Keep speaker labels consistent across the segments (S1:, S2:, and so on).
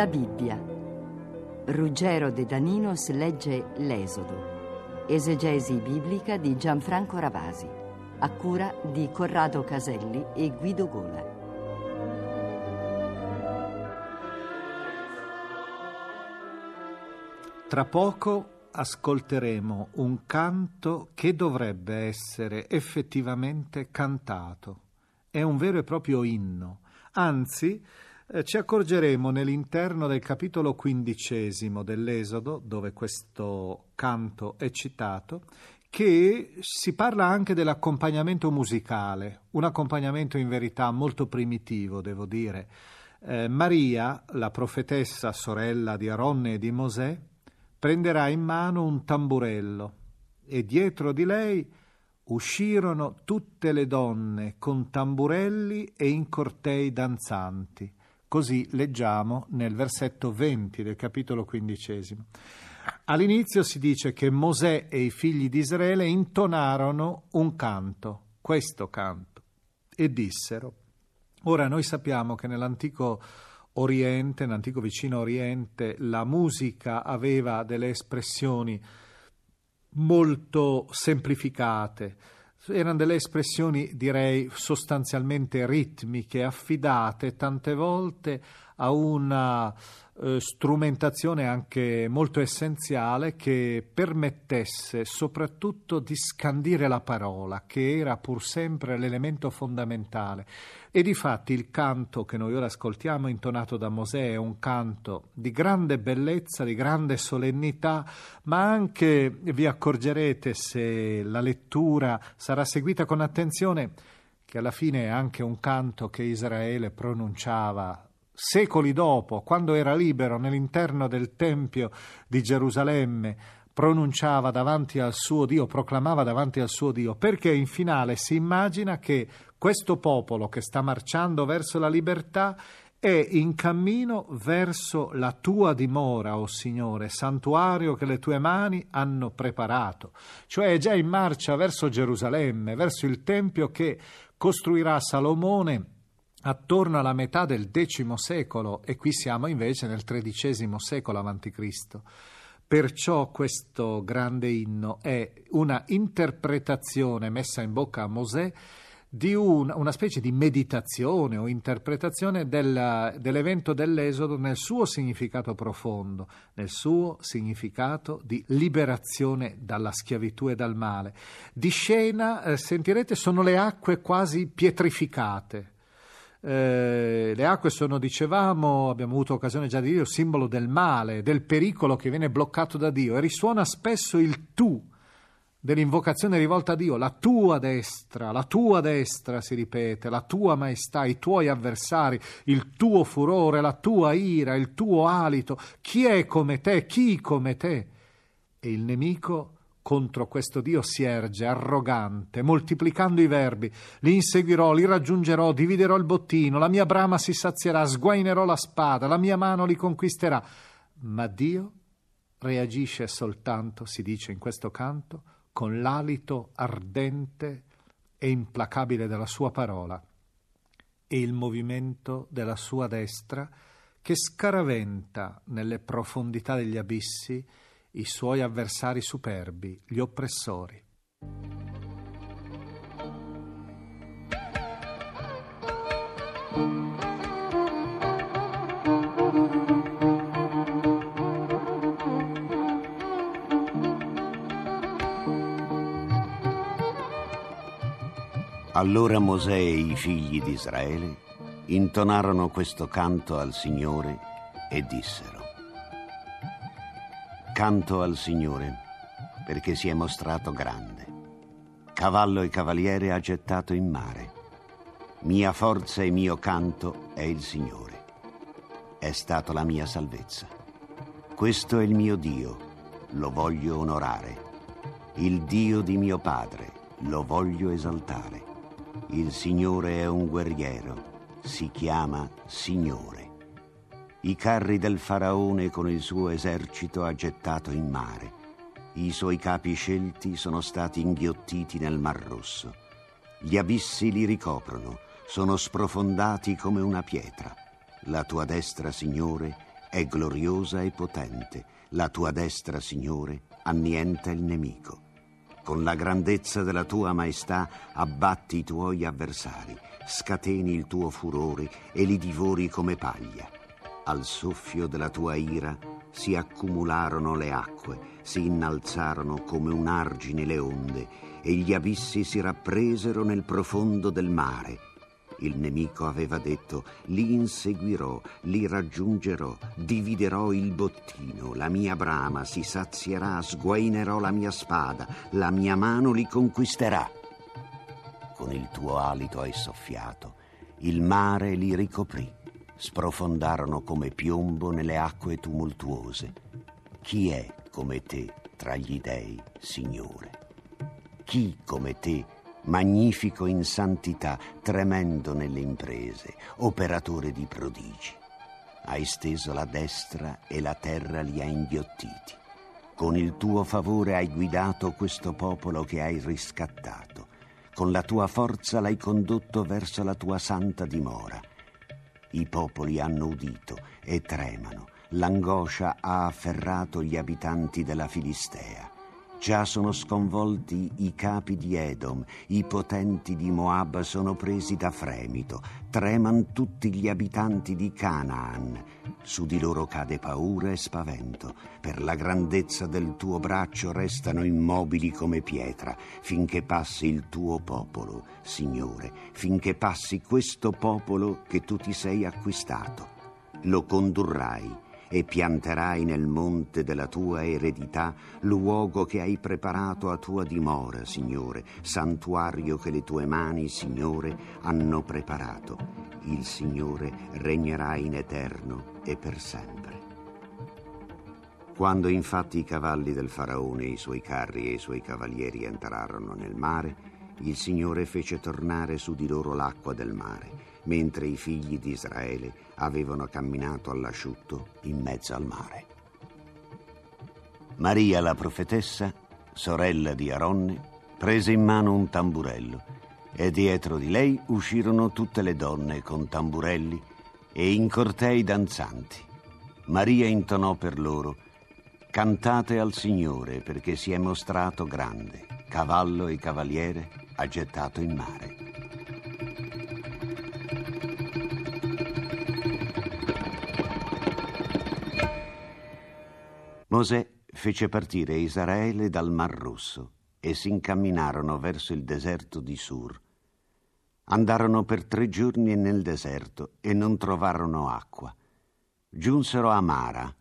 S1: La Bibbia. Ruggero De Daninos legge L'Esodo. Esegesi biblica di Gianfranco Ravasi. A cura di Corrado Caselli e Guido Gola.
S2: Tra poco ascolteremo un canto che dovrebbe essere effettivamente cantato. È un vero e proprio inno. Anzi, ci accorgeremo nell'interno del capitolo quindicesimo dell'Esodo, dove questo canto è citato, che si parla anche dell'accompagnamento musicale, un accompagnamento in verità molto primitivo, devo dire. Eh, Maria, la profetessa sorella di Aronne e di Mosè, prenderà in mano un tamburello e dietro di lei uscirono tutte le donne con tamburelli e in cortei danzanti. Così leggiamo nel versetto 20 del capitolo quindicesimo. All'inizio si dice che Mosè e i figli di Israele intonarono un canto, questo canto, e dissero. Ora noi sappiamo che nell'antico Oriente, nell'antico vicino Oriente, la musica aveva delle espressioni molto semplificate, erano delle espressioni, direi, sostanzialmente ritmiche, affidate tante volte a una eh, strumentazione anche molto essenziale che permettesse soprattutto di scandire la parola, che era pur sempre l'elemento fondamentale. E difatti il canto che noi ora ascoltiamo, intonato da Mosè, è un canto di grande bellezza, di grande solennità, ma anche vi accorgerete se la lettura sarà seguita con attenzione che alla fine è anche un canto che Israele pronunciava secoli dopo, quando era libero nell'interno del Tempio di Gerusalemme, pronunciava davanti al suo Dio, proclamava davanti al suo Dio, perché in finale si immagina che questo popolo che sta marciando verso la libertà è in cammino verso la tua dimora, o oh Signore, santuario che le tue mani hanno preparato, cioè è già in marcia verso Gerusalemme, verso il Tempio che costruirà Salomone attorno alla metà del X secolo e qui siamo invece nel XIII secolo a.C. Perciò questo grande inno è una interpretazione messa in bocca a Mosè di un, una specie di meditazione o interpretazione del, dell'evento dell'Esodo nel suo significato profondo, nel suo significato di liberazione dalla schiavitù e dal male. Di scena, eh, sentirete, sono le acque quasi pietrificate eh, le acque sono, dicevamo, abbiamo avuto occasione già di dire, simbolo del male, del pericolo che viene bloccato da Dio e risuona spesso il tu dell'invocazione rivolta a Dio, la tua destra, la tua destra si ripete, la tua maestà, i tuoi avversari, il tuo furore, la tua ira, il tuo alito, chi è come te, chi come te? E il nemico contro questo Dio si erge, arrogante, moltiplicando i verbi, li inseguirò, li raggiungerò, dividerò il bottino, la mia brama si sazierà, sguainerò la spada, la mia mano li conquisterà. Ma Dio reagisce soltanto, si dice in questo canto, con l'alito ardente e implacabile della sua parola e il movimento della sua destra che scaraventa nelle profondità degli abissi i suoi avversari superbi, gli oppressori.
S3: Allora Mosè e i figli di Israele intonarono questo canto al Signore e dissero, Canto al Signore perché si è mostrato grande, cavallo e cavaliere ha gettato in mare, mia forza e mio canto è il Signore, è stata la mia salvezza. Questo è il mio Dio, lo voglio onorare, il Dio di mio Padre, lo voglio esaltare. Il Signore è un guerriero, si chiama Signore. I carri del faraone con il suo esercito ha gettato in mare. I suoi capi scelti sono stati inghiottiti nel Mar Rosso. Gli abissi li ricoprono, sono sprofondati come una pietra. La tua destra, Signore, è gloriosa e potente. La tua destra, Signore, annienta il nemico. Con la grandezza della tua maestà abbatti i tuoi avversari, scateni il tuo furore e li divori come paglia. Al soffio della tua ira si accumularono le acque, si innalzarono come un argine le onde e gli abissi si rappresero nel profondo del mare il nemico aveva detto, li inseguirò, li raggiungerò, dividerò il bottino, la mia brama si sazierà, sguainerò la mia spada, la mia mano li conquisterà. Con il tuo alito hai soffiato, il mare li ricoprì, sprofondarono come piombo nelle acque tumultuose. Chi è come te tra gli dei, Signore? Chi come te magnifico in santità, tremendo nelle imprese, operatore di prodigi. Hai steso la destra e la terra li ha inghiottiti. Con il tuo favore hai guidato questo popolo che hai riscattato. Con la tua forza l'hai condotto verso la tua santa dimora. I popoli hanno udito e tremano. L'angoscia ha afferrato gli abitanti della Filistea. Già sono sconvolti i capi di Edom, i potenti di Moab sono presi da fremito, treman tutti gli abitanti di Canaan. Su di loro cade paura e spavento. Per la grandezza del tuo braccio restano immobili come pietra, finché passi il tuo popolo, Signore, finché passi questo popolo che tu ti sei acquistato. Lo condurrai e pianterai nel monte della tua eredità luogo che hai preparato a tua dimora, Signore, santuario che le tue mani, Signore, hanno preparato. Il Signore regnerà in eterno e per sempre. Quando infatti i cavalli del faraone, i suoi carri e i suoi cavalieri entrarono nel mare, il Signore fece tornare su di loro l'acqua del mare mentre i figli di Israele avevano camminato all'asciutto in mezzo al mare. Maria la profetessa, sorella di Aronne, prese in mano un tamburello e dietro di lei uscirono tutte le donne con tamburelli e in cortei danzanti. Maria intonò per loro, cantate al Signore perché si è mostrato grande, cavallo e cavaliere ha gettato in mare. Mosè fece partire Israele dal Mar Rosso e si incamminarono verso il deserto di Sur. Andarono per tre giorni nel deserto e non trovarono acqua. Giunsero a Mara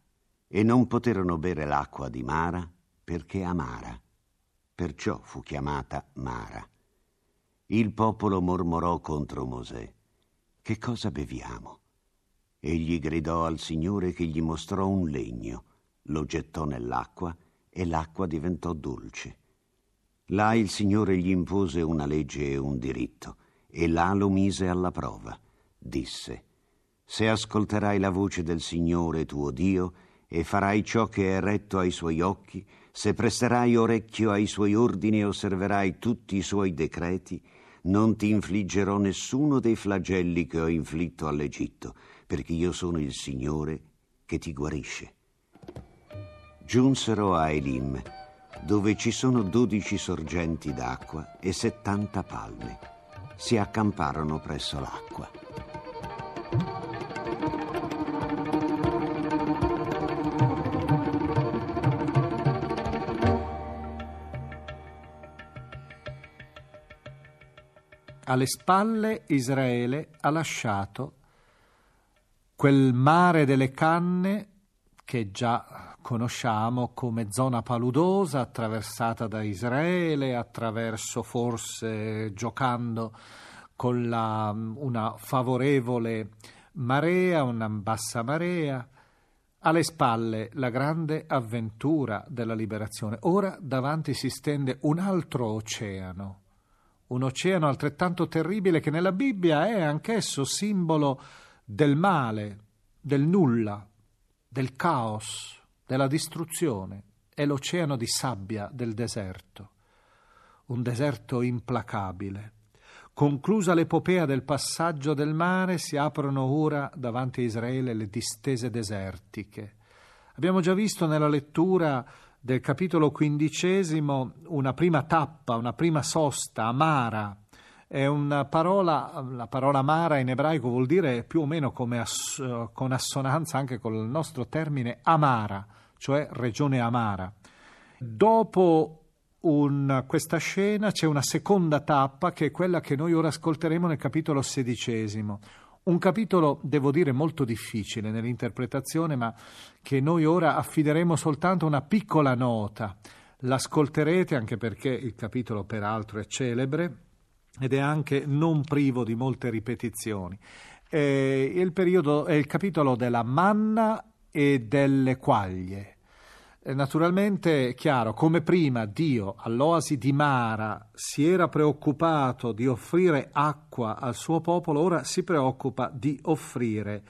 S3: e non poterono bere l'acqua di Mara perché amara. perciò fu chiamata Mara. Il popolo mormorò contro Mosè. Che cosa beviamo? Egli gridò al Signore che gli mostrò un legno, lo gettò nell'acqua e l'acqua diventò dolce. Là il Signore gli impose una legge e un diritto, e là lo mise alla prova. Disse, Se ascolterai la voce del Signore tuo Dio, e farai ciò che è retto ai suoi occhi, se presterai orecchio ai suoi ordini e osserverai tutti i suoi decreti, non ti infliggerò nessuno dei flagelli che ho inflitto all'Egitto, perché io sono il Signore che ti guarisce. Giunsero a Elim, dove ci sono dodici sorgenti d'acqua e settanta palme. Si accamparono presso l'acqua.
S2: Alle spalle Israele ha lasciato quel mare delle canne che già conosciamo come zona paludosa attraversata da Israele attraverso forse giocando con la, una favorevole marea, una bassa marea, alle spalle la grande avventura della liberazione. Ora davanti si stende un altro oceano, un oceano altrettanto terribile che nella Bibbia è anch'esso simbolo del male, del nulla, del caos, della distruzione. È l'oceano di sabbia del deserto, un deserto implacabile. Conclusa l'epopea del passaggio del mare, si aprono ora davanti a Israele le distese desertiche. Abbiamo già visto nella lettura del capitolo quindicesimo una prima tappa, una prima sosta, amara. È una parola, la parola amara in ebraico vuol dire più o meno ass, con assonanza anche con il nostro termine amara, cioè regione amara. Dopo un, questa scena c'è una seconda tappa che è quella che noi ora ascolteremo nel capitolo sedicesimo. Un capitolo, devo dire, molto difficile nell'interpretazione, ma che noi ora affideremo soltanto una piccola nota. L'ascolterete anche perché il capitolo peraltro è celebre ed è anche non privo di molte ripetizioni. Eh, il, periodo, è il capitolo della manna e delle quaglie. Eh, naturalmente, chiaro, come prima Dio all'oasi di Mara si era preoccupato di offrire acqua al suo popolo, ora si preoccupa di offrire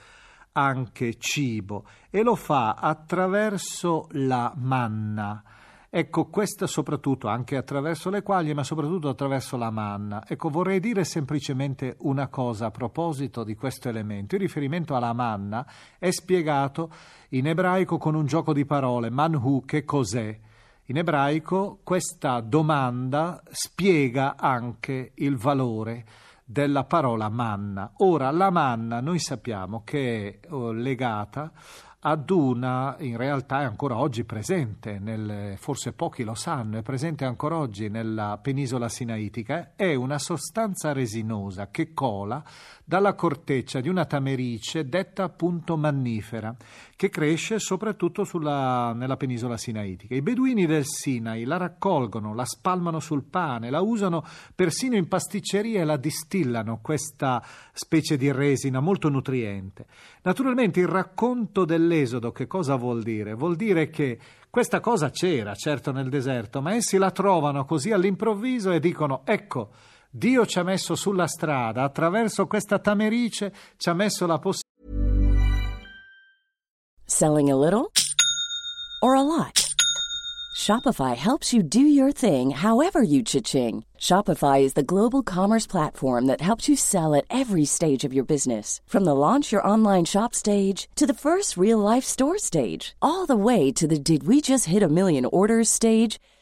S2: anche cibo e lo fa attraverso la manna. Ecco, questo soprattutto anche attraverso le quaglie, ma soprattutto attraverso la manna. Ecco, vorrei dire semplicemente una cosa a proposito di questo elemento. Il riferimento alla manna è spiegato in ebraico con un gioco di parole, manhu, che cos'è? In ebraico questa domanda spiega anche il valore della parola manna. Ora, la manna noi sappiamo che è oh, legata ad una, in realtà è ancora oggi presente, nel, forse pochi lo sanno, è presente ancora oggi nella penisola sinaitica, è una sostanza resinosa che cola dalla corteccia di una tamerice detta appunto mannifera, che cresce soprattutto sulla, nella penisola sinaitica. I beduini del Sinai la raccolgono, la spalmano sul pane, la usano persino in pasticceria e la distillano, questa specie di resina molto nutriente. Naturalmente il racconto dell'Esodo che cosa vuol dire? Vuol dire che questa cosa c'era, certo, nel deserto, ma essi la trovano così all'improvviso e dicono ecco, Dio ci ha messo sulla strada, attraverso questa tamerice ci ha messo la possibilità.
S4: Selling a little or a lot? Shopify helps you do your thing however you cha-ching. Shopify is the global commerce platform that helps you sell at every stage of your business. From the launch your online shop stage to the first real life store stage, all the way to the did we just hit a million orders stage.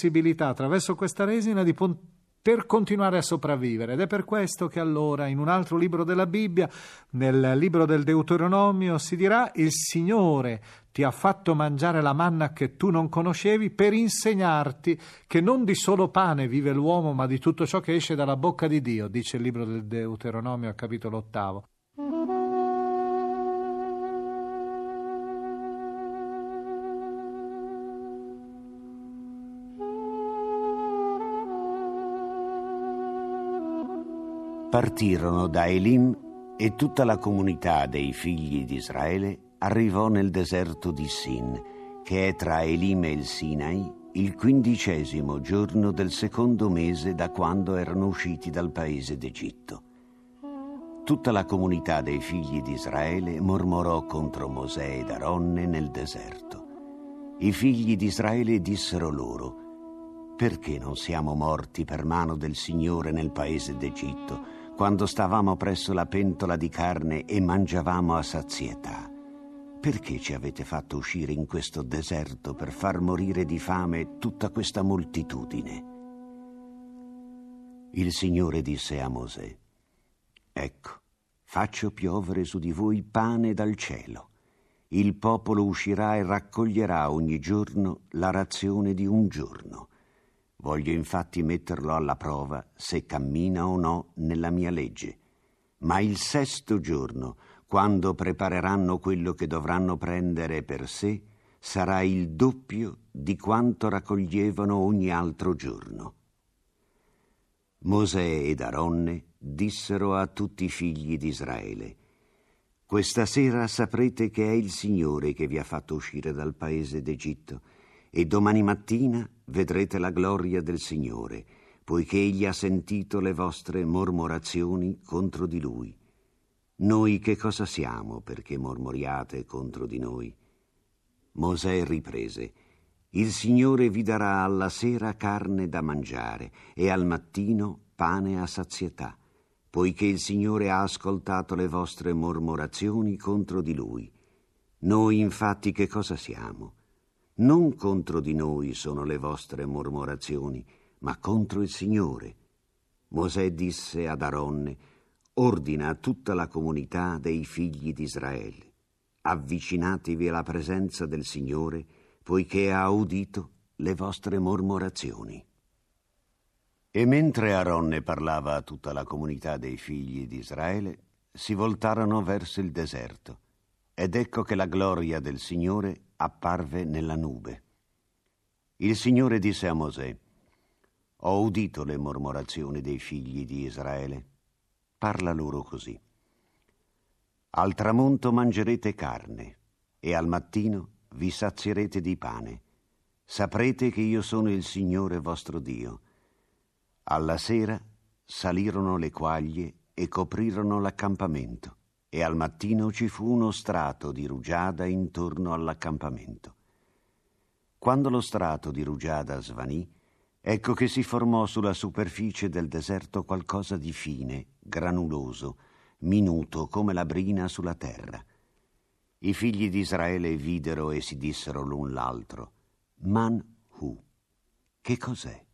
S2: possibilità attraverso questa resina di poter continuare a sopravvivere ed è per questo che allora in un altro libro della Bibbia, nel libro del Deuteronomio, si dirà il Signore ti ha fatto mangiare la manna che tu non conoscevi per insegnarti che non di solo pane vive l'uomo ma di tutto ciò che esce dalla bocca di Dio, dice il libro del Deuteronomio al capitolo ottavo.
S3: Partirono da Elim e tutta la comunità dei figli di Israele arrivò nel deserto di Sin, che è tra Elim e il Sinai, il quindicesimo giorno del secondo mese da quando erano usciti dal paese d'Egitto. Tutta la comunità dei figli di Israele mormorò contro Mosè ed Aronne nel deserto. I figli di Israele dissero loro, perché non siamo morti per mano del Signore nel paese d'Egitto? Quando stavamo presso la pentola di carne e mangiavamo a sazietà. Perché ci avete fatto uscire in questo deserto per far morire di fame tutta questa moltitudine? Il Signore disse a Mosè, Ecco, faccio piovere su di voi pane dal cielo. Il popolo uscirà e raccoglierà ogni giorno la razione di un giorno. Voglio infatti metterlo alla prova se cammina o no nella mia legge. Ma il sesto giorno, quando prepareranno quello che dovranno prendere per sé, sarà il doppio di quanto raccoglievano ogni altro giorno. Mosè ed Aronne dissero a tutti i figli di Israele, Questa sera saprete che è il Signore che vi ha fatto uscire dal paese d'Egitto, e domani mattina vedrete la gloria del Signore, poiché egli ha sentito le vostre mormorazioni contro di lui. Noi che cosa siamo perché mormoriate contro di noi? Mosè riprese, Il Signore vi darà alla sera carne da mangiare e al mattino pane a sazietà, poiché il Signore ha ascoltato le vostre mormorazioni contro di lui. Noi infatti che cosa siamo? Non contro di noi sono le vostre mormorazioni, ma contro il Signore. Mosè disse ad Aronne, ordina a tutta la comunità dei figli di Israele, avvicinatevi alla presenza del Signore, poiché ha udito le vostre mormorazioni. E mentre Aronne parlava a tutta la comunità dei figli di Israele, si voltarono verso il deserto, ed ecco che la gloria del Signore apparve nella nube. Il Signore disse a Mosè, Ho udito le mormorazioni dei figli di Israele. Parla loro così. Al tramonto mangerete carne e al mattino vi sazierete di pane. Saprete che io sono il Signore vostro Dio. Alla sera salirono le quaglie e coprirono l'accampamento e al mattino ci fu uno strato di rugiada intorno all'accampamento. Quando lo strato di rugiada svanì, ecco che si formò sulla superficie del deserto qualcosa di fine, granuloso, minuto come la brina sulla terra. I figli di Israele videro e si dissero l'un l'altro, Man hu, che cos'è?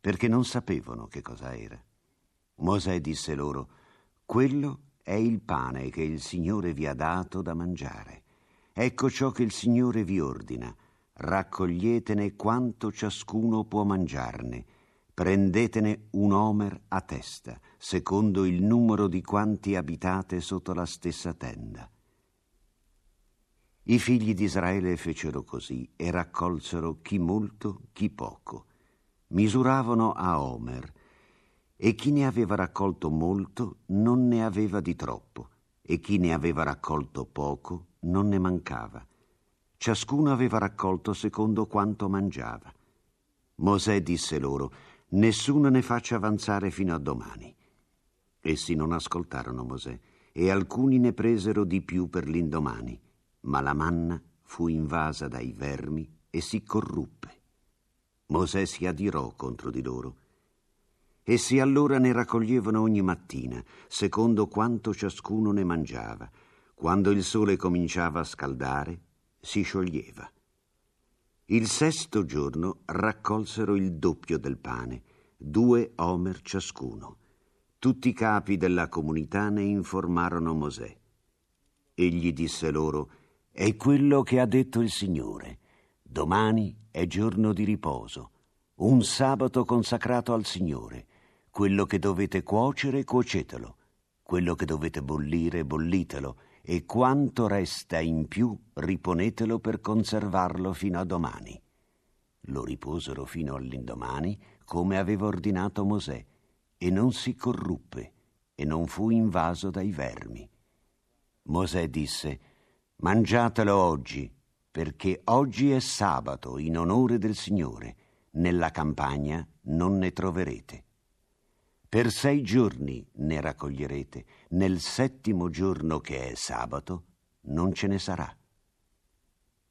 S3: Perché non sapevano che cosa era. Mosè disse loro, quello è il pane che il Signore vi ha dato da mangiare. Ecco ciò che il Signore vi ordina. Raccoglietene quanto ciascuno può mangiarne. Prendetene un omer a testa, secondo il numero di quanti abitate sotto la stessa tenda. I figli di Israele fecero così e raccolsero chi molto, chi poco. Misuravano a omer e chi ne aveva raccolto molto non ne aveva di troppo, e chi ne aveva raccolto poco non ne mancava. Ciascuno aveva raccolto secondo quanto mangiava. Mosè disse loro, nessuno ne faccia avanzare fino a domani. Essi non ascoltarono Mosè e alcuni ne presero di più per l'indomani, ma la manna fu invasa dai vermi e si corruppe. Mosè si adirò contro di loro. Essi allora ne raccoglievano ogni mattina, secondo quanto ciascuno ne mangiava. Quando il sole cominciava a scaldare, si scioglieva. Il sesto giorno raccolsero il doppio del pane, due omer ciascuno. Tutti i capi della comunità ne informarono Mosè. Egli disse loro, è quello che ha detto il Signore. Domani è giorno di riposo, un sabato consacrato al Signore. Quello che dovete cuocere, cuocetelo. Quello che dovete bollire, bollitelo e quanto resta in più riponetelo per conservarlo fino a domani. Lo riposero fino all'indomani, come aveva ordinato Mosè, e non si corruppe, e non fu invaso dai vermi. Mosè disse, Mangiatelo oggi, perché oggi è sabato in onore del Signore, nella campagna non ne troverete. Per sei giorni ne raccoglierete, nel settimo giorno che è sabato non ce ne sarà.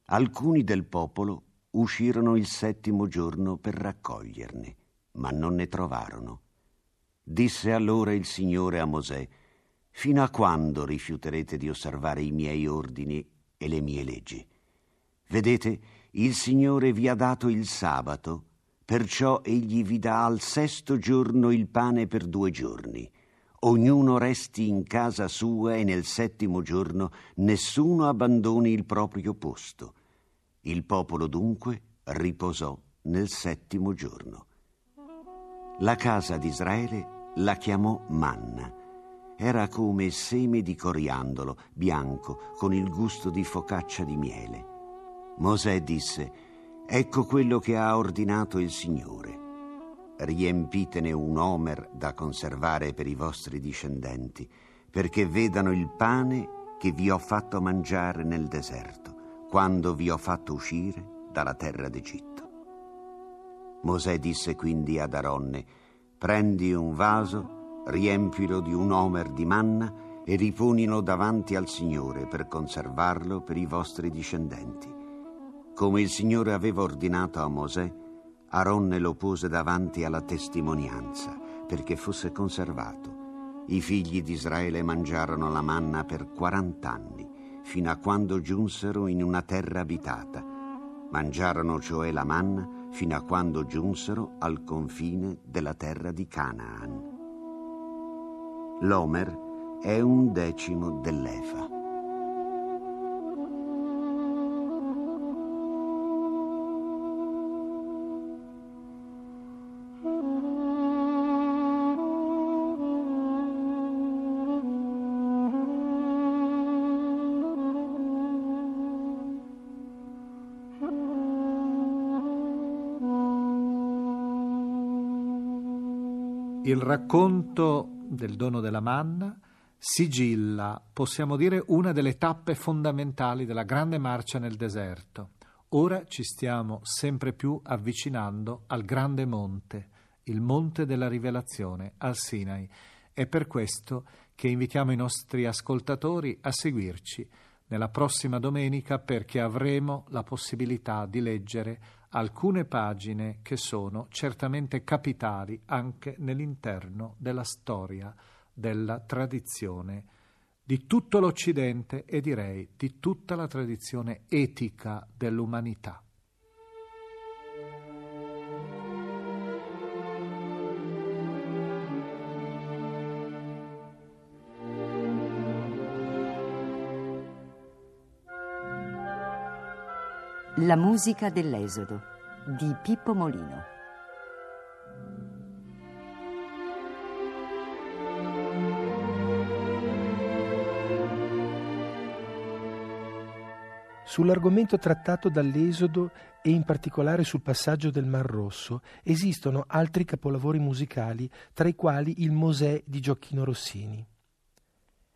S3: Alcuni del popolo uscirono il settimo giorno per raccoglierne, ma non ne trovarono. Disse allora il Signore a Mosè, Fino a quando rifiuterete di osservare i miei ordini e le mie leggi? Vedete, il Signore vi ha dato il sabato Perciò egli vi dà al sesto giorno il pane per due giorni. Ognuno resti in casa sua e nel settimo giorno nessuno abbandoni il proprio posto. Il popolo dunque riposò nel settimo giorno. La casa di Israele la chiamò manna. Era come seme di coriandolo bianco con il gusto di focaccia di miele. Mosè disse, Ecco quello che ha ordinato il Signore. Riempitene un omer da conservare per i vostri discendenti, perché vedano il pane che vi ho fatto mangiare nel deserto, quando vi ho fatto uscire dalla terra d'Egitto. Mosè disse quindi ad Aronne, prendi un vaso, riempilo di un omer di manna e riponilo davanti al Signore per conservarlo per i vostri discendenti. Come il Signore aveva ordinato a Mosè, Aronne lo pose davanti alla testimonianza perché fosse conservato. I figli di Israele mangiarono la manna per quarant'anni, fino a quando giunsero in una terra abitata. Mangiarono cioè la manna fino a quando giunsero al confine della terra di Canaan. L'Omer è un decimo dell'Efa.
S2: Il racconto del dono della manna sigilla, possiamo dire, una delle tappe fondamentali della grande marcia nel deserto. Ora ci stiamo sempre più avvicinando al grande monte, il monte della rivelazione, al Sinai. È per questo che invitiamo i nostri ascoltatori a seguirci nella prossima domenica perché avremo la possibilità di leggere alcune pagine che sono certamente capitali anche nell'interno della storia, della tradizione di tutto l'Occidente e direi di tutta la tradizione etica dell'umanità.
S1: La musica dell'Esodo di Pippo Molino.
S5: Sull'argomento trattato dall'Esodo e in particolare sul passaggio del Mar Rosso esistono altri capolavori musicali, tra i quali il Mosè di Gioacchino Rossini.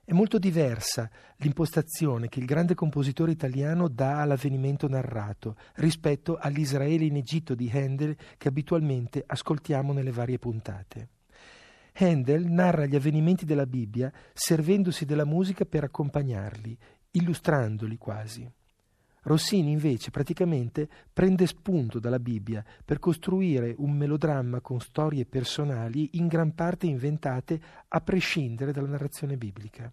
S5: È molto diversa l'impostazione che il grande compositore italiano dà all'avvenimento narrato rispetto all'Israele in Egitto di Handel che abitualmente ascoltiamo nelle varie puntate. Handel narra gli avvenimenti della Bibbia servendosi della musica per accompagnarli, illustrandoli quasi. Rossini invece praticamente prende spunto dalla Bibbia per costruire un melodramma con storie personali in gran parte inventate a prescindere dalla narrazione biblica.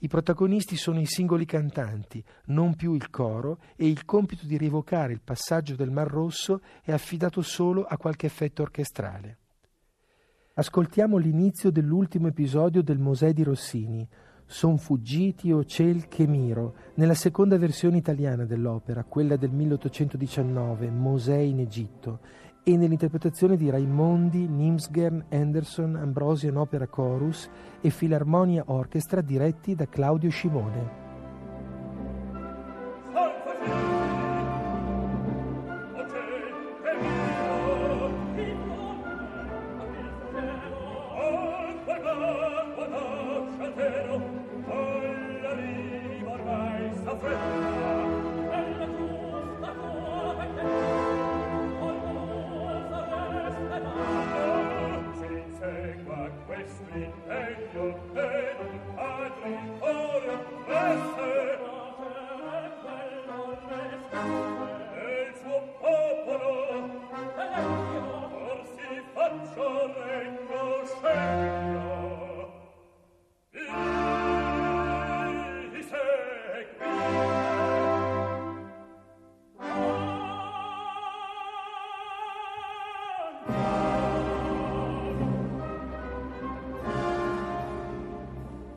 S5: I protagonisti sono i singoli cantanti, non più il coro, e il compito di rievocare il passaggio del Mar Rosso è affidato solo a qualche effetto orchestrale. Ascoltiamo l'inizio dell'ultimo episodio del Mosè di Rossini, Son fuggiti o ciel che miro, nella seconda versione italiana dell'opera, quella del 1819, Mosè in Egitto, e nell'interpretazione di Raimondi, Nimsgern, Anderson, Ambrosian Opera Chorus e Filarmonia Orchestra diretti da Claudio Scimone.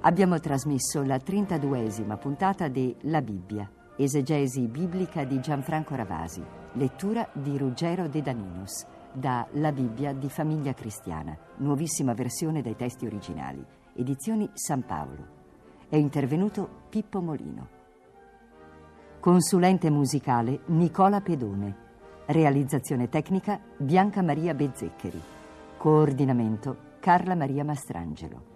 S1: Abbiamo trasmesso la 32esima puntata di La Bibbia, esegesi biblica di Gianfranco Ravasi, lettura di Ruggero De Daninos, da La Bibbia di Famiglia Cristiana, nuovissima versione dei testi originali, edizioni San Paolo. È intervenuto Pippo Molino. Consulente musicale Nicola Pedone. Realizzazione tecnica Bianca Maria Bezzeccheri. Coordinamento Carla Maria Mastrangelo.